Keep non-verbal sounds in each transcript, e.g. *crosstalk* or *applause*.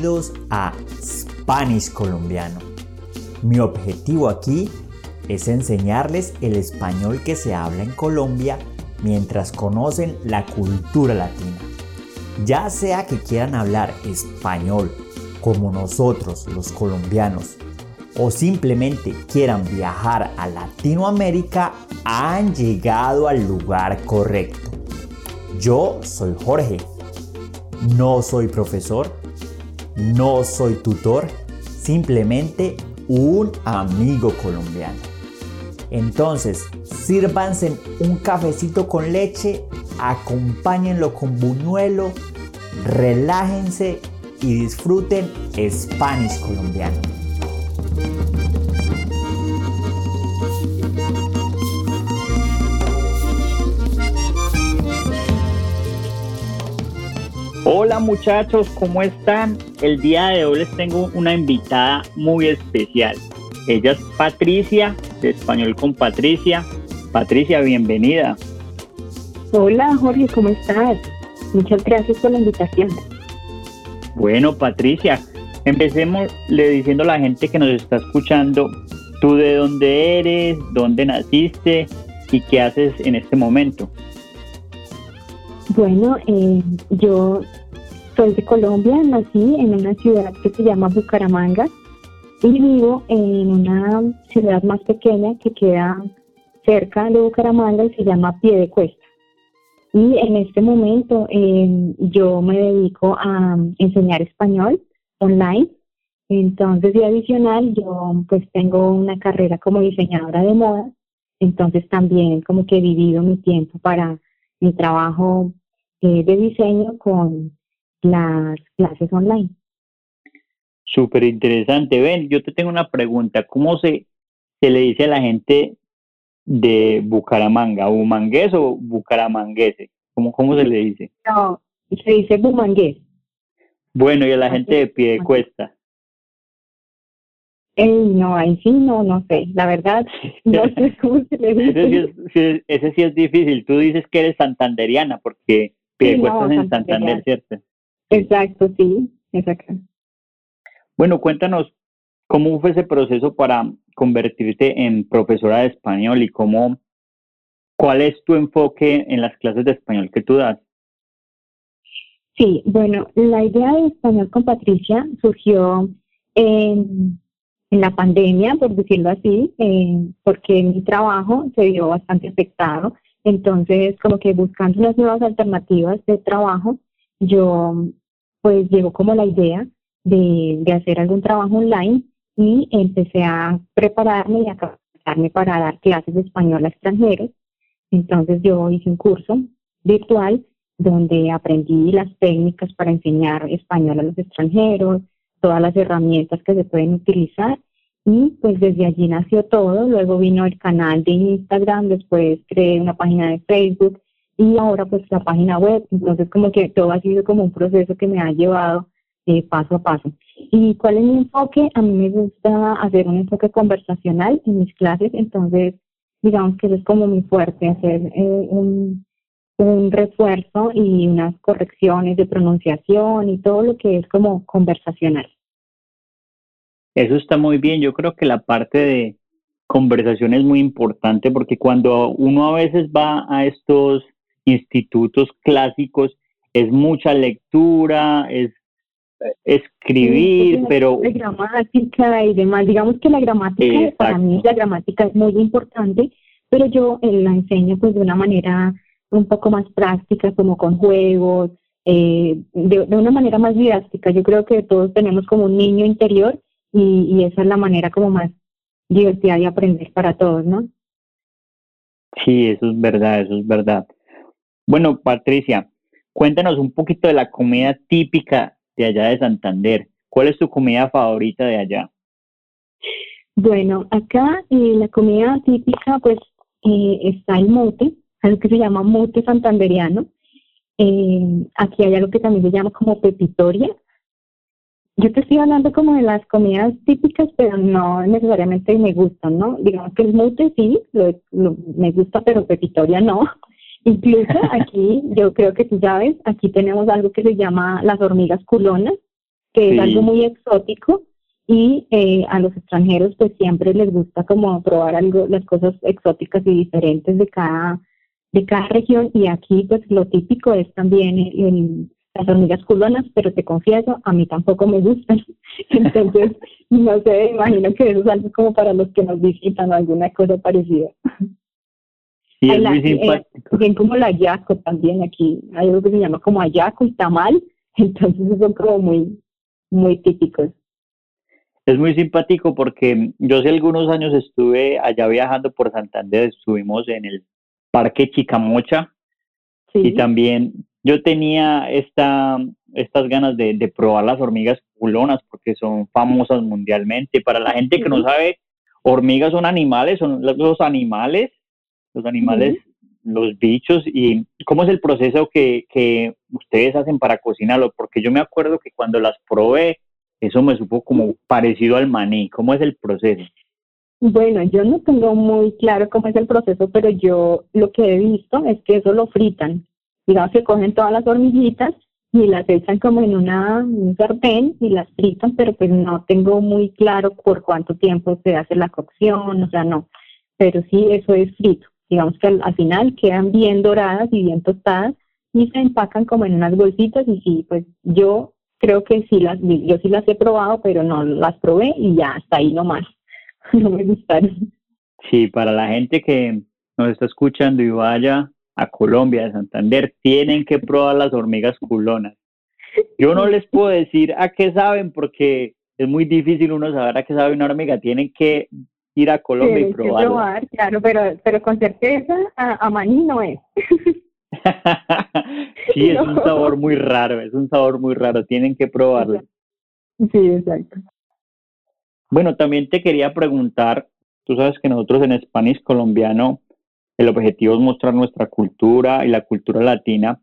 Bienvenidos a Spanish Colombiano. Mi objetivo aquí es enseñarles el español que se habla en Colombia mientras conocen la cultura latina. Ya sea que quieran hablar español como nosotros los colombianos o simplemente quieran viajar a Latinoamérica, han llegado al lugar correcto. Yo soy Jorge. No soy profesor, no soy tutor, simplemente un amigo colombiano. Entonces, sírvanse un cafecito con leche, acompáñenlo con buñuelo, relájense y disfruten Spanish colombiano. Hola muchachos, ¿cómo están? El día de hoy les tengo una invitada muy especial. Ella es Patricia, de Español con Patricia. Patricia, bienvenida. Hola Jorge, ¿cómo estás? Muchas gracias por la invitación. Bueno, Patricia, empecemos le diciendo a la gente que nos está escuchando, tú de dónde eres, dónde naciste y qué haces en este momento. Bueno, eh, yo soy de Colombia, nací en una ciudad que se llama Bucaramanga y vivo en una ciudad más pequeña que queda cerca de Bucaramanga y se llama Piedecuesta. Y en este momento eh, yo me dedico a enseñar español online. Entonces, y adicional, yo pues tengo una carrera como diseñadora de moda. Entonces también como que he dividido mi tiempo para mi trabajo eh, de diseño con las clases online. Súper interesante. Ven, yo te tengo una pregunta. ¿Cómo se, se le dice a la gente de Bucaramanga? ¿Bumangués o bucaramanguese? ¿Cómo, ¿Cómo se le dice? No, se dice bumangués. Bueno, y a la gente de pie de cuesta. Eh, no, ahí sí no, no sé. La verdad, *laughs* no sé cómo se le dice. Ese sí, es, ese sí es difícil. Tú dices que eres santanderiana porque Piedecuesta es en Santander, ¿cierto? Exacto, sí, exacto. Bueno, cuéntanos cómo fue ese proceso para convertirte en profesora de español y cómo, cuál es tu enfoque en las clases de español que tú das. Sí, bueno, la idea de español con Patricia surgió en, en la pandemia, por decirlo así, eh, porque mi trabajo se vio bastante afectado entonces, como que buscando unas nuevas alternativas de trabajo, yo pues llegó como la idea de, de hacer algún trabajo online y empecé a prepararme y a capacitarme para dar clases de español a extranjeros. Entonces yo hice un curso virtual donde aprendí las técnicas para enseñar español a los extranjeros, todas las herramientas que se pueden utilizar y pues desde allí nació todo. Luego vino el canal de Instagram, después creé una página de Facebook y ahora pues la página web. Entonces como que todo ha sido como un proceso que me ha llevado eh, paso a paso. ¿Y cuál es mi enfoque? A mí me gusta hacer un enfoque conversacional en mis clases, entonces digamos que eso es como mi fuerte, hacer eh, un, un refuerzo y unas correcciones de pronunciación y todo lo que es como conversacional. Eso está muy bien. Yo creo que la parte de conversación es muy importante porque cuando uno a veces va a estos institutos clásicos es mucha lectura, es escribir, pero... La gramática y demás. Digamos que la gramática, para mí la gramática es muy importante, pero yo eh, la enseño pues de una manera un poco más práctica, como con juegos, eh, de, de, una manera más didáctica. Yo creo que todos tenemos como un niño interior y, esa es la manera como más divertida de aprender para todos, ¿no? Sí, eso es verdad, eso es verdad. Bueno, Patricia, cuéntanos un poquito de la comida típica de allá de Santander. ¿Cuál es tu comida favorita de allá? Bueno, acá eh, la comida típica, pues eh, está el mote, algo que se llama mote santanderiano. Eh, aquí hay algo que también se llama como pepitoria, yo te estoy hablando como de las comidas típicas, pero no necesariamente me gustan, ¿no? Digamos que el mute sí, me gusta, pero pepitoria no. Incluso aquí, yo creo que tú sabes, aquí tenemos algo que se llama las hormigas culonas, que es algo muy exótico y eh, a los extranjeros pues siempre les gusta como probar algo, las cosas exóticas y diferentes de cada, de cada región y aquí pues lo típico es también el, las hormigas culonas, pero te confieso, a mí tampoco me gustan. *laughs* Entonces, no sé, imagino que eso es algo como para los que nos visitan o alguna cosa parecida. Sí, es muy eh, simpático. bien como la ayaco también aquí, hay algo que se llama como ayaco y tamal, *laughs* entonces son como muy, muy típicos. Es muy simpático porque yo hace algunos años estuve allá viajando por Santander, estuvimos en el Parque Chicamocha y también yo tenía esta, estas ganas de, probar las hormigas culonas porque son famosas mundialmente. Para la gente que no sabe, hormigas son animales, son los animales, los animales, los bichos y cómo es el proceso que, que ustedes hacen para cocinarlo, porque yo me acuerdo que cuando las probé, eso me supo como parecido al maní. ¿Cómo es el proceso? Bueno, yo no tengo muy claro cómo es el proceso, pero yo lo que he visto es que eso lo fritan digamos que cogen todas las hormiguitas y las echan como en una, un sartén y las fritan, pero pues no tengo muy claro por cuánto tiempo se hace la cocción, o sea, no. Pero sí, eso es frito. Digamos que al, final quedan bien doradas y bien tostadas y se empacan como en unas bolsitas y sí, pues yo creo que sí las, yo sí las he probado, pero no las probé y ya hasta ahí nomás. *laughs* no me gustaron. Sí, para la gente que nos está escuchando y vaya a Colombia, de Santander, tienen que probar las hormigas culonas. Yo no les puedo decir a qué saben porque es muy difícil uno saber a qué sabe una hormiga. Tienen que ir a Colombia y probar. probar. Claro, pero, pero con certeza a, maní no es. *laughs* sí, *laughs* es un sabor muy raro, es un sabor muy raro. Tienen que probarlo. Sí, exacto. Bueno, también te quería preguntar, tú sabes que nosotros en Spanish colombiano el objetivo es mostrar nuestra cultura y la cultura latina.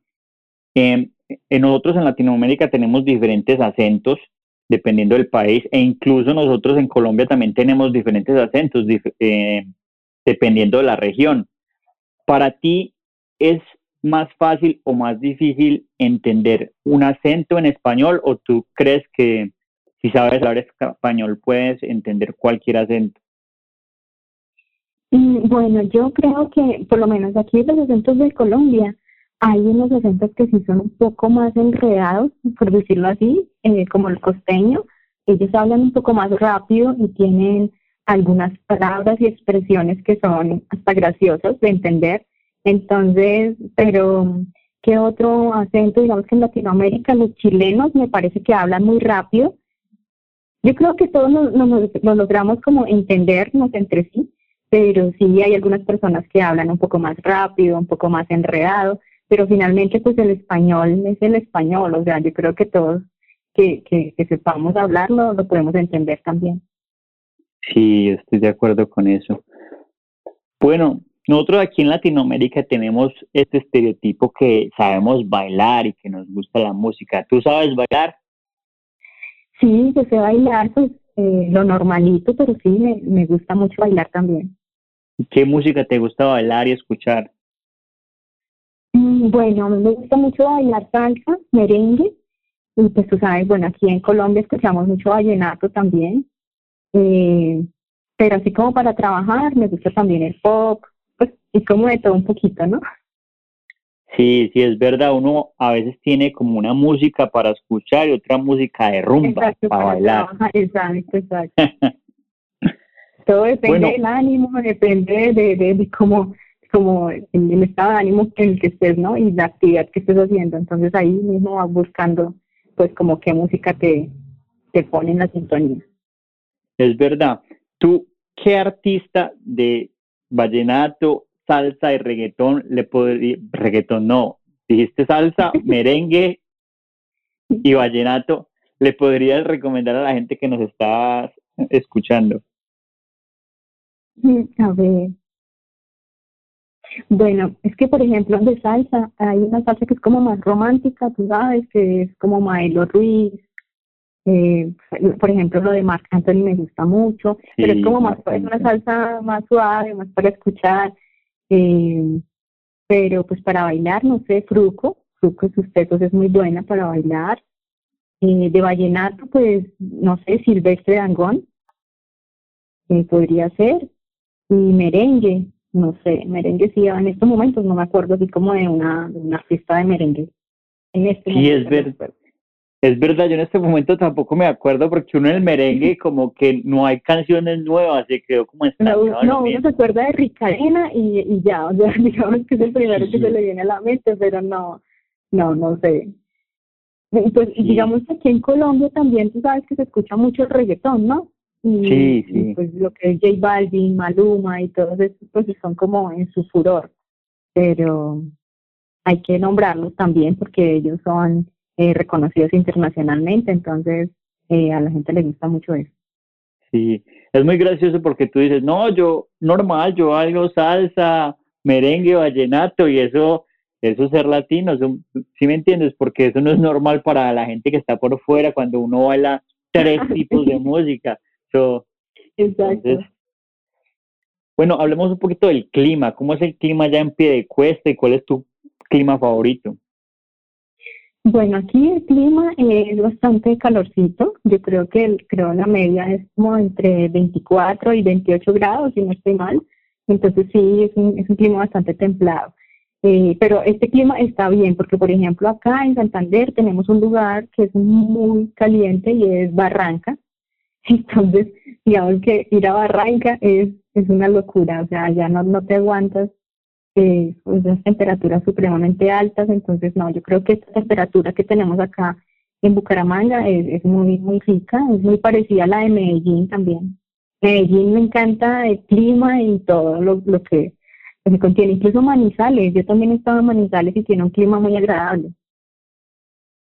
en nosotros en Latinoamérica tenemos diferentes acentos dependiendo del país e incluso nosotros en Colombia también tenemos diferentes acentos eh, dependiendo de la región. Para ti, ¿es más fácil o más difícil entender un acento en español o tú crees que si sabes hablar español puedes entender cualquier acento? Mm, bueno, yo creo que por lo menos aquí los acentos de Colombia hay unos acentos que sí son un poco más enredados, por decirlo así, eh, como el costeño. Ellos hablan un poco más rápido y tienen algunas palabras y expresiones que son hasta graciosas de entender. Entonces, pero ¿qué otro acento? Digamos que en Latinoamérica los chilenos me parece que hablan muy rápido. Yo creo que todos nos, nos logramos como entendernos entre sí, pero sí hay algunas personas que hablan un poco más rápido, un poco más enredado, pero finalmente pues el español es el español, o sea, yo creo que todos que, que, sepamos hablarlo lo podemos entender también. Sí, estoy de acuerdo con eso. Bueno, nosotros aquí en Latinoamérica tenemos este estereotipo que sabemos bailar y que nos gusta la música. ¿Tú sabes bailar? Sí, yo sé bailar, pues eh, lo normalito, pero sí, me, me gusta mucho bailar también. ¿Qué música te gusta bailar y escuchar? Bueno, a mí me gusta mucho bailar salsa, merengue, y pues tú sabes, bueno, aquí en Colombia escuchamos mucho vallenato también, eh, pero así como para trabajar, me gusta también el pop, pues, y como de todo un poquito, ¿no? Sí, sí, es verdad, uno a veces tiene como una música para escuchar y otra música de rumba para, bailar. exacto, exacto. *laughs* Todo depende del ánimo, depende de, de, cómo, como el, estado de ánimo en el que estés, ¿no? Y la actividad que estés haciendo. Entonces ahí mismo vas buscando, pues, como qué música te, te pone en la sintonía. Es verdad. ¿Tú qué artista de vallenato, salsa y reggaetón le podría, reggaetón no, dijiste salsa, *laughs* merengue y vallenato, le podrías recomendar a la gente que nos está escuchando? A ver. Bueno, es que por ejemplo de salsa, hay una salsa que es como más romántica, tú sabes, que es como Maelo Ruiz. Eh, por ejemplo, lo de Marc Anthony me gusta mucho, pero es como más, es una salsa más suave, más para escuchar. Eh, pero pues para bailar, no sé, Fruco, Fruco sus textos es muy buena para bailar. Eh, de vallenato, pues, no sé, Silvestre Dangón, eh, podría ser, y merengue, no sé, merengue sí, en estos momentos no me acuerdo así como de una, de una fiesta de merengue. En este sí, es verdad. Es verdad, yo en este momento tampoco me acuerdo porque uno en el merengue como que no hay canciones nuevas, se quedó como estancado. No, uno se acuerda de Ricarena y, y ya, o sea, *laughs* digamos que es el primero que se le viene a la mente, pero no, no, no sé. Pues digamos que aquí en Colombia también tú sabes que se escucha mucho el reggaetón, ¿no? Y, sí, sí. pues lo que es J Balvin, Maluma y todos estos pues son como en su furor, pero hay que nombrarlos también porque ellos son eh, reconocidos internacionalmente, entonces eh, a la gente le gusta mucho eso. Sí, es muy gracioso porque tú dices, no, yo normal, yo hago salsa, merengue, vallenato y eso, eso es ser latino, ¿sí me entiendes? Porque eso no es normal para la gente que está por fuera cuando uno baila tres *laughs* tipos de música. Exacto. bueno, hablemos un poquito del clima. ¿Cómo es el clima ya en pie de cuesta y cuál es tu clima favorito? Bueno, aquí el clima es bastante calorcito. Yo creo que creo la media es como entre 24 y 28 grados, si no estoy mal. Entonces sí, es un, es un clima bastante templado. Eh, pero este clima está bien, porque por ejemplo acá en Santander tenemos un lugar que es muy caliente y es Barranca. Entonces, digamos que ir a Barranca es, es una locura, o sea, ya no, no te aguantas eh, unas temperaturas supremamente altas, entonces no, yo creo que esta temperatura que tenemos acá en Bucaramanga es, es muy, muy rica, es muy parecida a la de Medellín también. Medellín me encanta el clima y todo lo, lo que, lo contiene, incluso Manizales, yo también he estado en Manizales y tiene un clima muy agradable.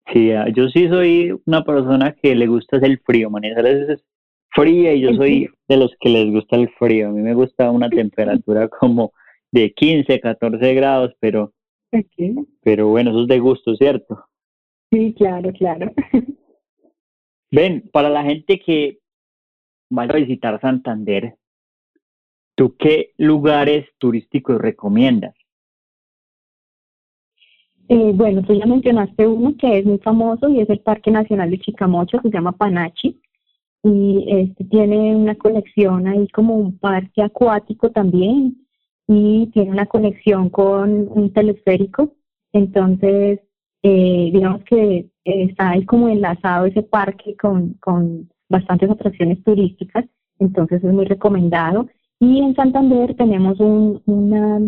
Sí, yo sí soy una persona que le gusta el frío, Manizales es fría y yo soy de los que les gusta el frío, a mí me gusta una *laughs* temperatura como de 15, 14 grados, pero, pero bueno, eso es de gusto, ¿cierto? Sí, claro, claro. *laughs* Ven, para la gente que vaya a visitar Santander, ¿tú qué lugares turísticos recomiendas? Bueno, tú ya mencionaste uno que es muy famoso y es el Parque Nacional de Chicamocha, se llama Panachi, y este tiene una colección ahí como un parque acuático también, y tiene una conexión con un telesférico. Entonces, eh, digamos que eh, está ahí como enlazado ese parque con, con bastantes atracciones turísticas, entonces es muy recomendado. Y en Santander tenemos un, una,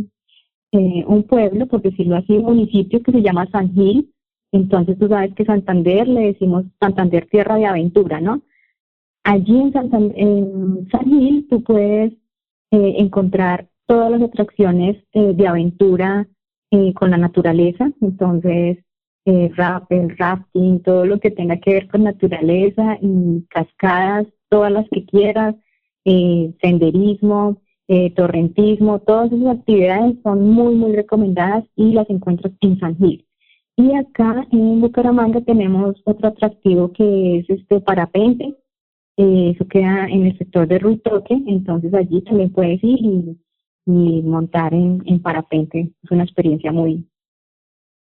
eh, un pueblo, por decirlo así, un municipio que se llama San Gil. Entonces tú sabes que Santander le decimos Santander Tierra de Aventura, ¿no? Allí en, Santander, San Gil tú puedes encontrar todas las atracciones eh, de aventura eh, con la naturaleza, entonces eh, rafting, todo lo que tenga que ver con naturaleza y cascadas, todas las que quieras, senderismo, torrentismo, todas esas actividades son muy, muy recomendadas y las encuentras en San Gil. Y acá en Bucaramanga tenemos otro atractivo que es este parapente, eso queda en el sector de Ruitoque, entonces allí también puedes ir y y montar en, en parapente es una experiencia muy,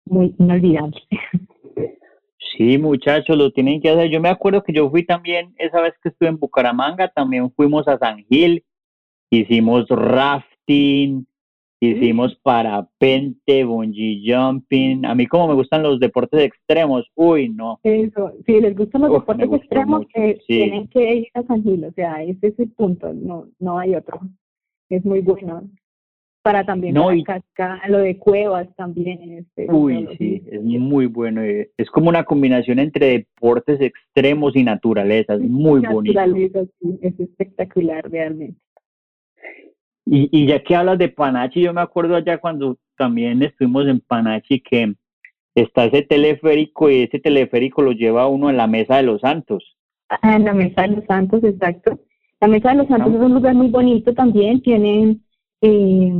muy inolvidable. Sí, muchachos, lo tienen que hacer. Yo me acuerdo que yo fui también, esa vez que estuve en Bucaramanga, también fuimos a San Gil, hicimos rafting, hicimos parapente, bungee jumping. A mí como me gustan los deportes extremos, uy, no. Eso, si les gustan los deportes extremos, eh, tienen que ir a San Gil, o sea, ese es el punto, no, no hay otro es muy bueno. Para también no, lo de cuevas también. Este, Uy, sí, es muy bueno. Eh, es como una combinación entre deportes extremos y naturaleza, es muy bonito. Naturaleza, sí, es espectacular realmente. Y, y ya que hablas de Panachi, yo me acuerdo allá cuando también estuvimos en Panachi que está ese teleférico y ese teleférico lo lleva uno en la Mesa de los Santos. Ah, en la Mesa de los Santos, exacto. La Mesa de los Santos es un lugar muy bonito también, tienen eh,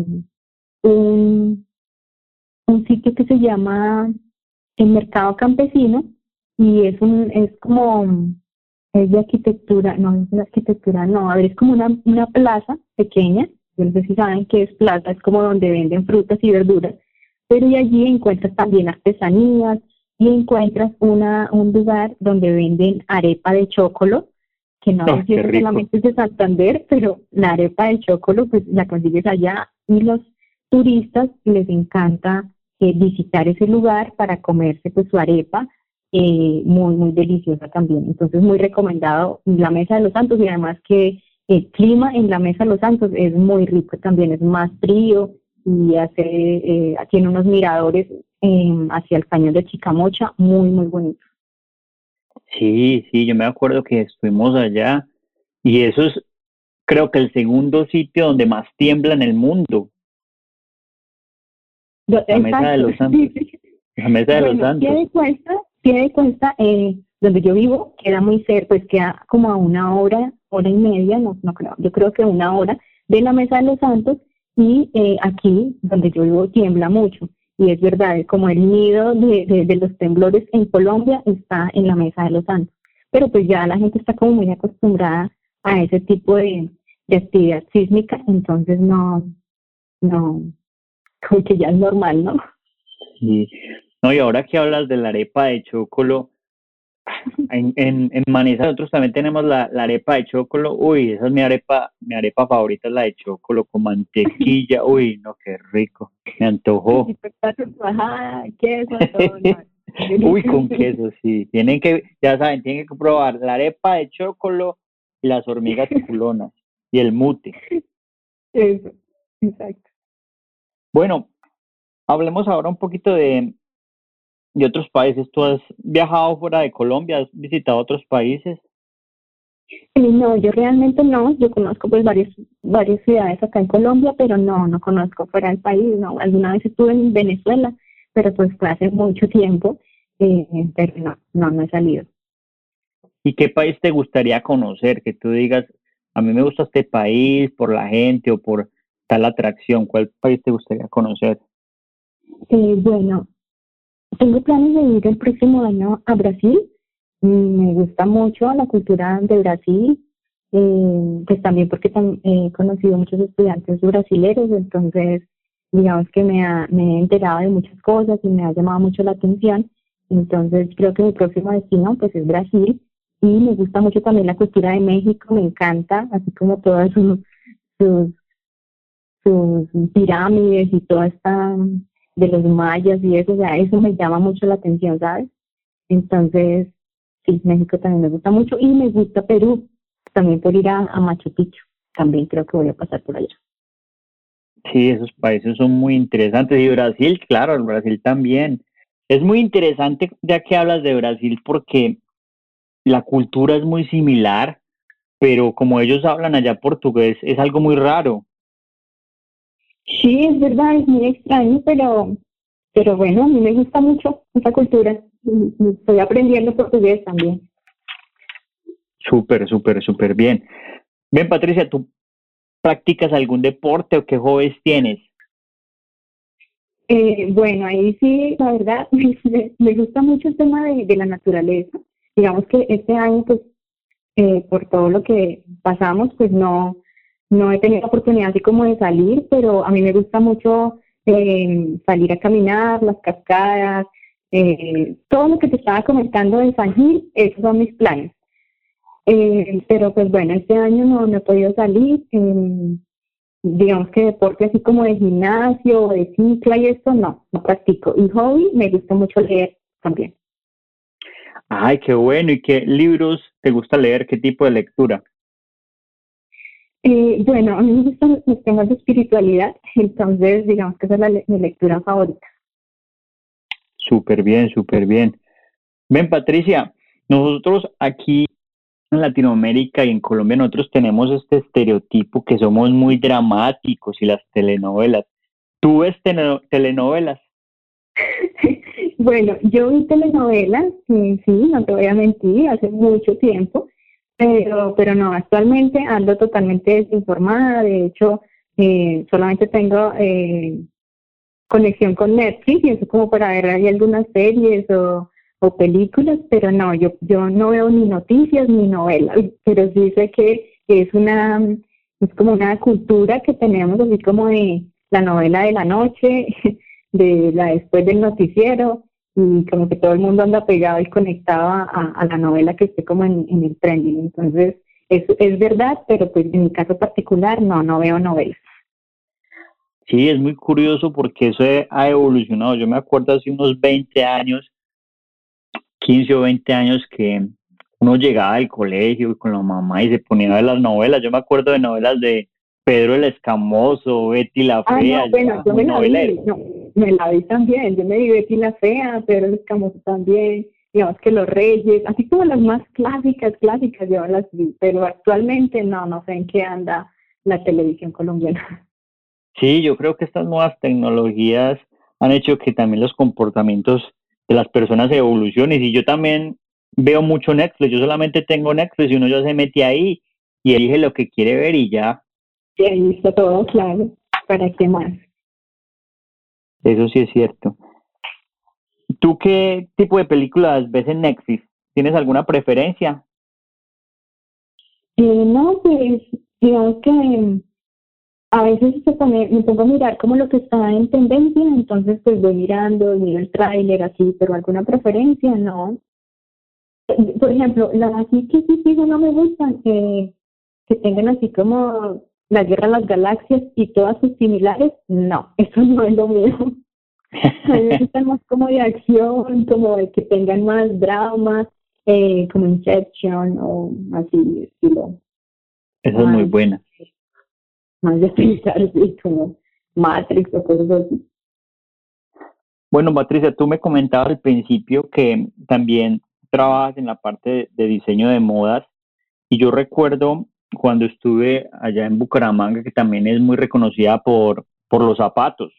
un, un sitio que se llama el Mercado Campesino y es un es como es de arquitectura, no es de arquitectura, no, a ver, es como una, una plaza pequeña, no sé si saben qué es plaza, es como donde venden frutas y verduras, pero y allí encuentras también artesanías, y encuentras una, un lugar donde venden arepa de chocolo, que no Oh, es solamente es de Santander, pero la arepa de chocolo pues la consigues allá y los turistas les encanta eh, visitar ese lugar para comerse pues su arepa eh, muy muy deliciosa también. Entonces muy recomendado la mesa de los santos y además que el clima en la mesa de los santos es muy rico también es más frío y hace eh, tiene unos miradores eh, hacia el cañón de Chicamocha muy muy bonitos Sí, sí, yo me acuerdo que estuvimos allá y eso es, creo que el segundo sitio donde más tiembla en el mundo, La mesa de los santos. *laughs* la mesa de los Bueno, Pie santos. de Cuesta, Pie de Cuesta, eh, donde yo vivo, queda muy cerca, pues queda como a una hora, hora y media, no, no creo, yo creo que una hora de la Mesa de los Santos y eh, aquí, donde yo vivo, tiembla mucho. Y es verdad, como el nido de, de, de los temblores en Colombia está en la Mesa de los Santos. Pero pues ya la gente está como muy acostumbrada a ese tipo de, de actividad sísmica, entonces no, no, como que ya es normal, ¿no? Sí. No, y ahora que hablas de la arepa de chocolo, en, en, en Manizales nosotros también tenemos la, la arepa de chocolo. Uy, esa es mi arepa, mi arepa favorita la de chocolo con mantequilla. *laughs* Uy, no, qué rico. Me antojó. Cuajada, queso, todo, no. *laughs* Uy, con queso, sí. Tienen que, ya saben, tienen que probar la arepa de chocolo y las hormigas *laughs* culonas y el mute. Eso, exacto. Bueno, hablemos ahora un poquito de, de otros países. ¿Tú has viajado fuera de Colombia? ¿Has visitado otros países? Sí, no, yo realmente no. Yo conozco pues varias, varias ciudades acá en Colombia, pero no, no conozco fuera del país. No, alguna vez estuve en Venezuela, pero pues fue hace mucho tiempo. Eh, pero no, no, no he salido. ¿Y qué país te gustaría conocer? Que tú digas, a mí me gusta este país por la gente o por tal atracción. ¿Cuál país te gustaría conocer? Eh, bueno, tengo planes de ir el próximo año a Brasil. Me gusta mucho la cultura de Brasil, eh, pues también porque tam- he conocido muchos estudiantes brasileños, entonces digamos que me, ha, me he enterado de muchas cosas y me ha llamado mucho la atención. Entonces creo que mi próximo destino pues es Brasil y me gusta mucho también la cultura de México, me encanta, así como todas sus, sus, sus pirámides y toda esta de los mayas y eso, o sea, eso me llama mucho la atención, ¿sabes? Entonces, sí, México también me gusta mucho y me gusta Perú, también por ir a, Machu Picchu, también creo que voy a pasar por allá. Sí, esos países son muy interesantes. Y Brasil, claro, el Brasil también. Es muy interesante ya que hablas de Brasil porque la cultura es muy similar, pero como ellos hablan allá portugués, es algo muy raro. Sí, es verdad, es muy extraño, pero, pero bueno, a mí me gusta mucho esa cultura. y- Estoy aprendiendo portugués también. Súper, súper, súper bien. Ven, Patricia, ¿tú practicas algún deporte o qué hobbies tienes? Eh, bueno, ahí sí, la verdad, *laughs* me, me gusta mucho el tema de, de la naturaleza. Digamos que este año, pues, eh, por todo lo que pasamos, pues no, no he tenido oportunidad así como de salir, pero a mí me gusta mucho eh, salir a caminar, las cascadas, eh, todo lo que te estaba comentando de San Gil, esos son mis planes. Eh, pero pues bueno, este año no, no he podido salir. eh, digamos que deporte así como de gimnasio, de cicla y esto, no, no practico. Y hobby, me gusta mucho leer también. Ay, qué bueno. ¿Y qué libros te gusta leer? ¿Qué tipo de lectura? Eh, bueno, a mí me gustan los temas de espiritualidad, entonces digamos que esa es la le- mi lectura favorita. Súper bien, súper bien. Ven, Patricia, nosotros aquí en Latinoamérica y en Colombia, nosotros tenemos este estereotipo que somos muy dramáticos y las telenovelas. ¿Tú ves tele- telenovelas? *laughs* bueno, yo vi telenovelas, sí, sí, no te voy a mentir, hace mucho tiempo, pero, pero no, actualmente ando totalmente desinformada, de hecho, eh, solamente tengo eh, conexión con Netflix y eso como para ver ahí algunas series o, o películas, pero no, yo, yo no veo ni noticias ni novelas, pero sí sé que es una, es como una cultura que tenemos así como de la novela de la noche, *laughs* de la después del noticiero, y como que todo el mundo anda pegado y conectado a, la novela que esté como en, el trending. Entonces, es, es verdad, pero pues en mi caso particular no, no veo novelas. Sí, es muy curioso porque eso ha evolucionado. Yo me acuerdo hace unos 20 años, 15 o 20 años que uno llegaba al colegio con la mamá y se ponía a ver las novelas. Yo me acuerdo de novelas de Pedro el Escamoso, Betty la ah, Fea. bueno, yo me la, vi, me la vi también. Yo me Betty la Fea, Pedro el Escamoso también. Digamos que Los Reyes, así como las más clásicas, clásicas, yo las vi. Pero actualmente no, no sé en qué anda la televisión colombiana. Sí, yo creo que estas nuevas tecnologías han hecho que también los comportamientos de las personas evolucionen. Y yo también veo mucho Netflix. Yo solamente tengo Netflix y uno ya se mete ahí y elige lo que quiere ver y ya. Sí, ahí está todo claro. ¿Para qué más? Eso sí es cierto. ¿Tú qué tipo de películas ves en Netflix? ¿Tienes alguna preferencia? Eh, no, pues digamos que a veces se pone, me pongo a mirar como lo que está en tendencia, entonces pues voy mirando, miro el tráiler así, pero alguna preferencia, no. Por ejemplo, las así que sí sí no me gustan, que, que tengan así como la guerra de las galaxias y todas sus similares, no, eso no es lo mío. A *laughs* mí me gustan más como de acción, como de que tengan más drama, eh, como Inception o así estilo. Esa es muy buena más de pensar como Matrix o cosas así. Bueno, Patricia, tú me comentabas al principio que también trabajas en la parte de, diseño de modas y yo recuerdo cuando estuve allá en Bucaramanga que también es muy reconocida por, por los zapatos.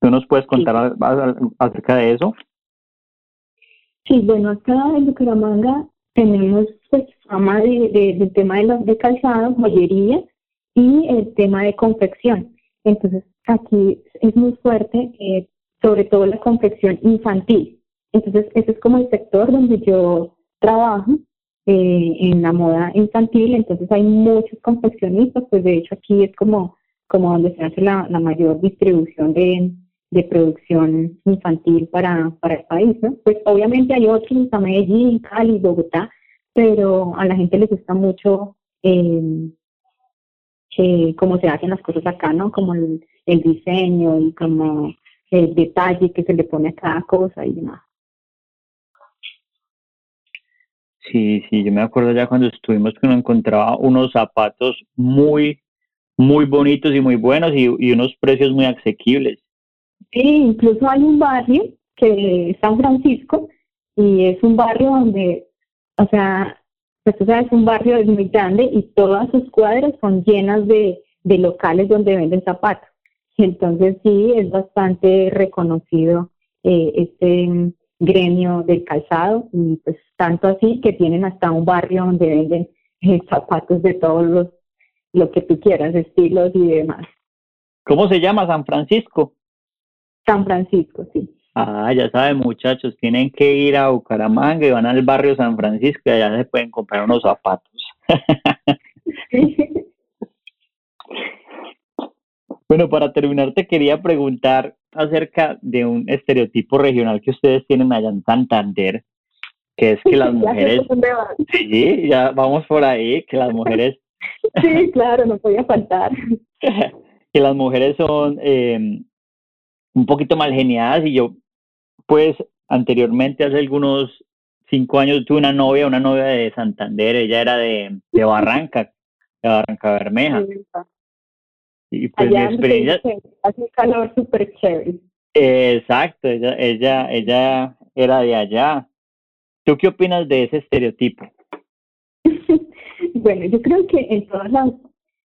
¿Tú nos puedes contar acerca de eso? Sí, bueno, acá en Bucaramanga tenemos pues fama de, de, del tema de, los, de calzado, joyería, y el tema de confección. Entonces, aquí es muy fuerte, eh, sobre todo la confección infantil. Entonces, ese es como el sector donde yo trabajo eh, en la moda infantil. Entonces, hay muchos confeccionistas, pues de hecho aquí es como, como donde se hace la, mayor distribución de, de producción infantil para, para el país. ¿no? Pues obviamente hay otros, está Medellín, Cali, Bogotá, pero a la gente le gusta mucho eh, eh, cómo se hacen las cosas acá, ¿no? Como el, diseño y como el detalle que se le pone a cada cosa y demás. Sí, sí, yo me acuerdo ya cuando estuvimos que uno encontraba unos zapatos muy, muy bonitos y muy buenos y, unos precios muy asequibles. Sí, incluso hay un barrio que es San Francisco y es un barrio donde, o sea, pues tú sabes, un barrio es muy grande y todas sus cuadras son llenas de, locales donde venden zapatos. Entonces sí, es bastante reconocido eh, este gremio del calzado y pues tanto así que tienen hasta un barrio donde venden eh, zapatos de todos los, lo que tú quieras, estilos y demás. ¿Cómo se llama San Francisco? San Francisco, sí. Ah, ya saben muchachos, tienen que ir a Bucaramanga y van al barrio San Francisco y allá se pueden comprar unos zapatos. *laughs* bueno, para terminar te quería preguntar acerca de un estereotipo regional que ustedes tienen allá en Santander, que es que las mujeres... Sí, ya vamos por ahí, que las mujeres... *laughs* sí, claro, no podía faltar. *laughs* que las mujeres son eh, un poquito mal geniadas y yo pues anteriormente, hace algunos cinco años, tuve una novia, una novia de Santander, ella era de, de Barranca, de Barranca Bermeja. Y pues mi experiencia... Hace un calor súper chévere. Exacto, ella, ella, ella era de allá. ¿Tú qué opinas de ese estereotipo? *laughs* bueno, yo creo que en todas las,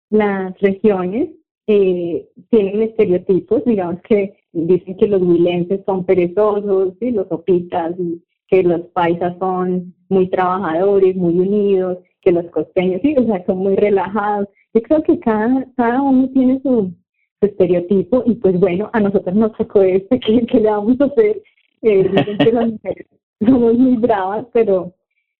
las regiones eh, tienen estereotipos, digamos que dicen que los milenses son perezosos, ¿sí? los opitas, y que los paisas son muy trabajadores, muy unidos, que los costeños, sí, o sea, son muy relajados. Yo creo que cada, cada uno tiene su, estereotipo y pues bueno, a nosotros nos tocó este, que, que le vamos a hacer? Eh, *laughs* que las mujeres somos muy bravas, pero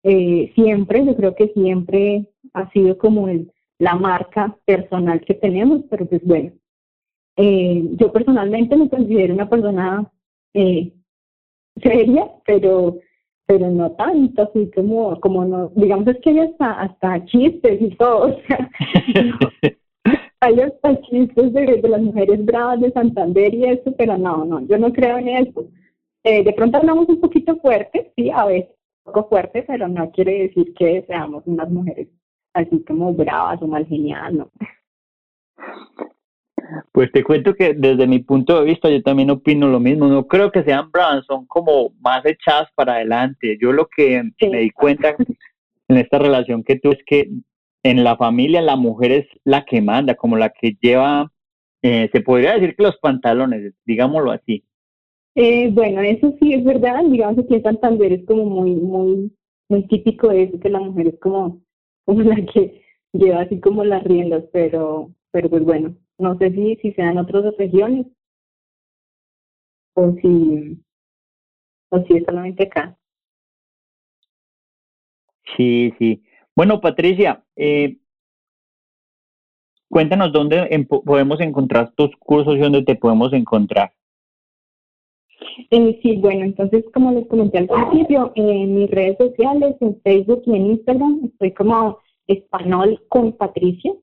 eh, siempre, yo creo que siempre ha sido como el, la marca personal que tenemos, pero pues bueno, eh, yo personalmente me considero una persona eh, seria, pero pero no tanto, así como, como no, digamos es que hay hasta, hasta chistes y todo, *laughs* o sea, *laughs* hay hasta chistes de, las mujeres bravas de Santander y eso, pero no, no, yo no creo en eso. Eh, de pronto hablamos un poquito fuerte, sí, a veces un poco fuerte, pero no quiere decir que seamos unas mujeres así como bravas o mal genial, no. Pues te cuento que desde mi punto de vista yo también opino lo mismo. No creo que sean bravas, son como más echadas para adelante. Yo lo que me di cuenta en esta relación que tú es que en la familia la mujer es la que manda, como la que lleva, eh, se podría decir que los pantalones, digámoslo así. Eh, bueno, eso sí es verdad. Digamos que en Santander es como muy, muy, muy típico eso, que la mujer es como, como la que lleva así como las riendas, pero, pero pues bueno, no sé si, si sean otras regiones o si, o si es solamente acá. Sí, sí. Bueno, Patricia, eh, cuéntanos dónde podemos encontrar tus cursos y dónde te podemos encontrar. Eh, sí, bueno, entonces como les comenté al principio, en mis redes sociales, en Facebook y en Instagram, estoy como español con Patricia.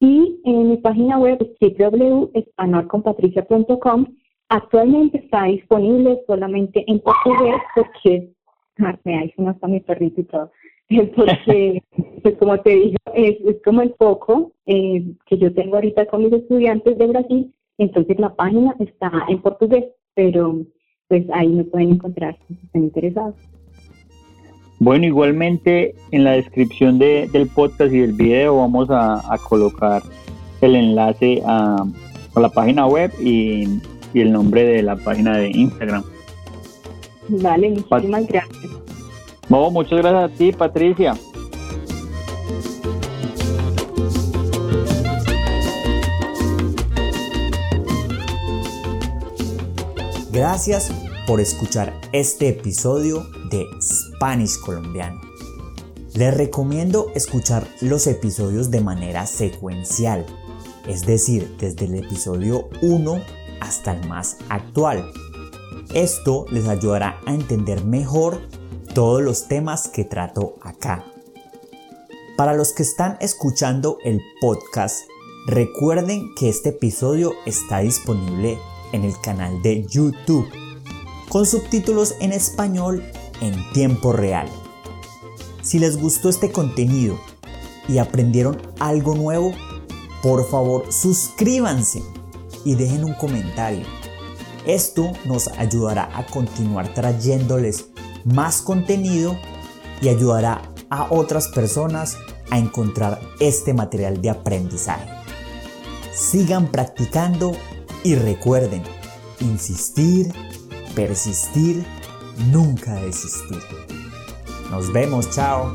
Y en mi página web www.españolconpatricia.com actualmente está disponible solamente en portugués porque, ah, ahí se está mi perrito y todo, *laughs* porque, pues como te digo, es, es como el foco eh, que yo tengo ahorita con mis estudiantes de Brasil, entonces la página está en portugués, pero pues ahí me pueden encontrar si están interesados. Bueno, igualmente en la descripción de, del podcast y del video vamos a, colocar el enlace a, la página web y, el nombre de la página de Instagram. Vale, muchísimas gracias. muchas gracias a ti, Patricia. Gracias por escuchar este episodio de Spanish Colombiano. Les recomiendo escuchar los episodios de manera secuencial, es decir, desde el episodio 1 hasta el más actual. Esto les ayudará a entender mejor todos los temas que trato acá. Para los que están escuchando el podcast, recuerden que este episodio está disponible en el canal de YouTube con subtítulos en español en tiempo real. Si les gustó este contenido y aprendieron algo nuevo, por favor suscríbanse y dejen un comentario. Esto nos ayudará a continuar trayéndoles más contenido y ayudará a otras personas a encontrar este material de aprendizaje. Sigan practicando y recuerden, insistir persistir, nunca desistir. Nos vemos, chao.